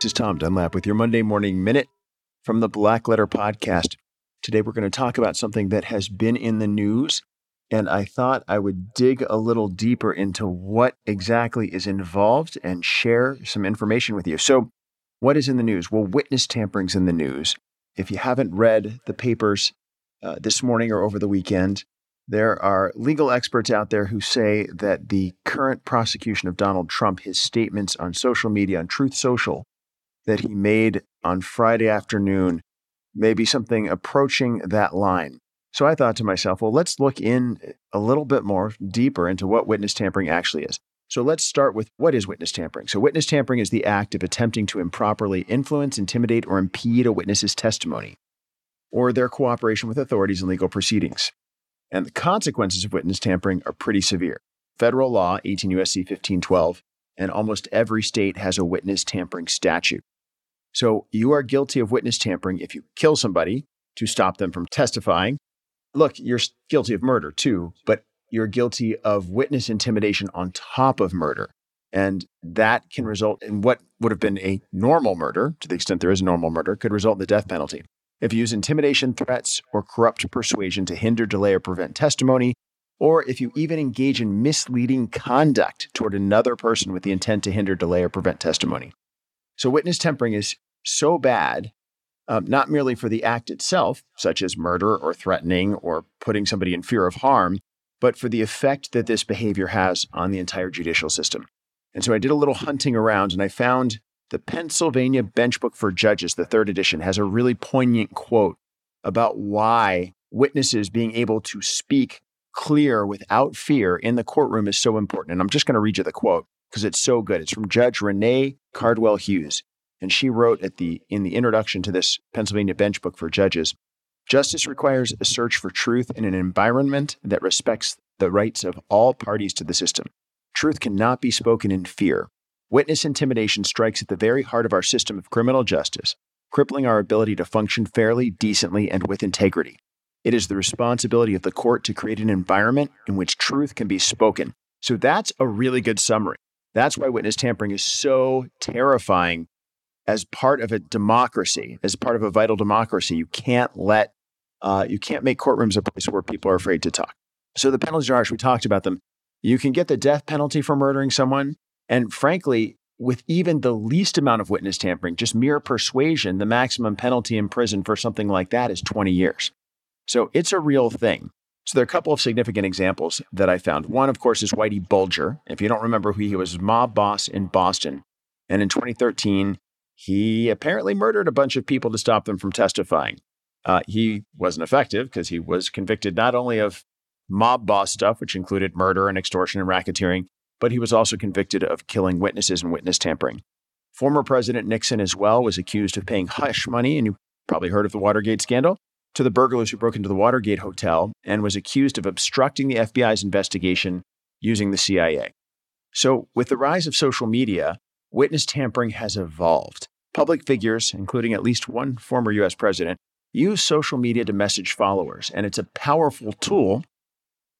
This is Tom Dunlap with your Monday Morning Minute from the Black Letter Podcast. Today, we're going to talk about something that has been in the news, and I thought I would dig a little deeper into what exactly is involved and share some information with you. So, what is in the news? Well, witness tampering's in the news. If you haven't read the papers uh, this morning or over the weekend, there are legal experts out there who say that the current prosecution of Donald Trump, his statements on social media, on Truth Social, that he made on Friday afternoon, may be something approaching that line. So I thought to myself, well, let's look in a little bit more deeper into what witness tampering actually is. So let's start with what is witness tampering? So, witness tampering is the act of attempting to improperly influence, intimidate, or impede a witness's testimony or their cooperation with authorities in legal proceedings. And the consequences of witness tampering are pretty severe. Federal law, 18 U.S.C. 1512, and almost every state has a witness tampering statute. So you are guilty of witness tampering if you kill somebody to stop them from testifying. Look, you're guilty of murder too, but you're guilty of witness intimidation on top of murder. And that can result in what would have been a normal murder, to the extent there is a normal murder, could result in the death penalty. If you use intimidation, threats, or corrupt persuasion to hinder, delay, or prevent testimony, or if you even engage in misleading conduct toward another person with the intent to hinder, delay, or prevent testimony. So, witness tampering is so bad, um, not merely for the act itself, such as murder or threatening or putting somebody in fear of harm, but for the effect that this behavior has on the entire judicial system. And so I did a little hunting around and I found the Pennsylvania Benchbook for Judges, the third edition, has a really poignant quote about why witnesses being able to speak clear without fear in the courtroom is so important. And I'm just going to read you the quote because it's so good. It's from Judge Renee Cardwell Hughes. And she wrote at the in the introduction to this Pennsylvania Benchbook for Judges, justice requires a search for truth in an environment that respects the rights of all parties to the system. Truth cannot be spoken in fear. Witness intimidation strikes at the very heart of our system of criminal justice, crippling our ability to function fairly, decently, and with integrity. It is the responsibility of the court to create an environment in which truth can be spoken. So that's a really good summary. That's why witness tampering is so terrifying as part of a democracy, as part of a vital democracy. You can't let, uh, you can't make courtrooms a place where people are afraid to talk. So the penalties are harsh. We talked about them. You can get the death penalty for murdering someone. And frankly, with even the least amount of witness tampering, just mere persuasion, the maximum penalty in prison for something like that is 20 years. So it's a real thing. So there are a couple of significant examples that I found. One, of course, is Whitey Bulger. If you don't remember who he was, mob boss in Boston. And in 2013, he apparently murdered a bunch of people to stop them from testifying. Uh, he wasn't effective because he was convicted not only of mob boss stuff, which included murder and extortion and racketeering, but he was also convicted of killing witnesses and witness tampering. Former President Nixon, as well, was accused of paying hush money, and you probably heard of the Watergate scandal, to the burglars who broke into the Watergate Hotel and was accused of obstructing the FBI's investigation using the CIA. So, with the rise of social media, witness tampering has evolved. Public figures, including at least one former US president, use social media to message followers, and it's a powerful tool,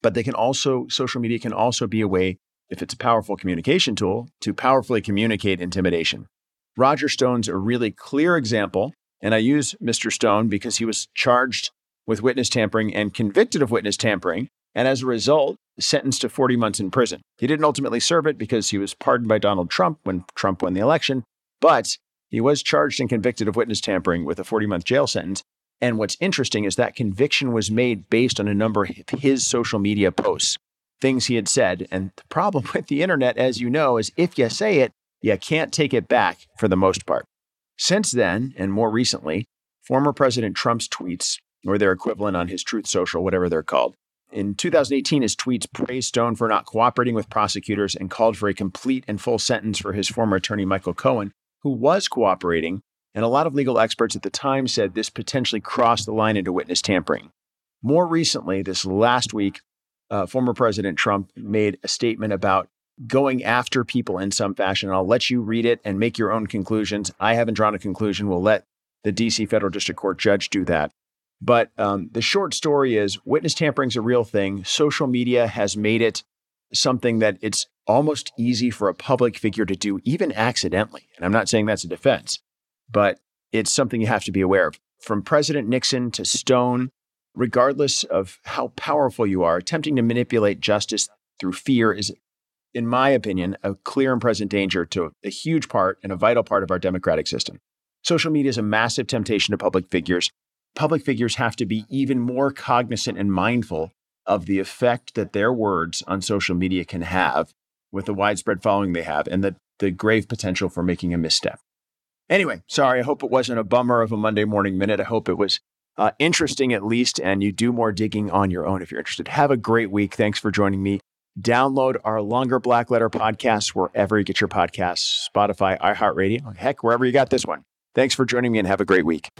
but they can also social media can also be a way if it's a powerful communication tool, to powerfully communicate intimidation. Roger Stone's a really clear example, and I use Mr. Stone because he was charged with witness tampering and convicted of witness tampering, and as a result, sentenced to 40 months in prison. He didn't ultimately serve it because he was pardoned by Donald Trump when Trump won the election, but he was charged and convicted of witness tampering with a 40 month jail sentence. And what's interesting is that conviction was made based on a number of his social media posts things he had said. And the problem with the internet, as you know, is if you say it, you can't take it back for the most part. Since then, and more recently, former President Trump's tweets, or their equivalent on his Truth Social, whatever they're called, in 2018, his tweets praised Stone for not cooperating with prosecutors and called for a complete and full sentence for his former attorney, Michael Cohen, who was cooperating. And a lot of legal experts at the time said this potentially crossed the line into witness tampering. More recently, this last week, uh, former President Trump made a statement about going after people in some fashion. I'll let you read it and make your own conclusions. I haven't drawn a conclusion. We'll let the DC Federal District Court judge do that. But um, the short story is witness tampering is a real thing. Social media has made it something that it's almost easy for a public figure to do, even accidentally. And I'm not saying that's a defense, but it's something you have to be aware of. From President Nixon to Stone, regardless of how powerful you are, attempting to manipulate justice through fear is, in my opinion, a clear and present danger to a huge part and a vital part of our democratic system. Social media is a massive temptation to public figures. Public figures have to be even more cognizant and mindful of the effect that their words on social media can have with the widespread following they have and the, the grave potential for making a misstep. Anyway, sorry, I hope it wasn't a bummer of a Monday morning minute. I hope it was uh, interesting at least, and you do more digging on your own if you're interested. Have a great week. Thanks for joining me. Download our longer Black Letter podcast wherever you get your podcasts Spotify, iHeartRadio, heck, wherever you got this one. Thanks for joining me and have a great week.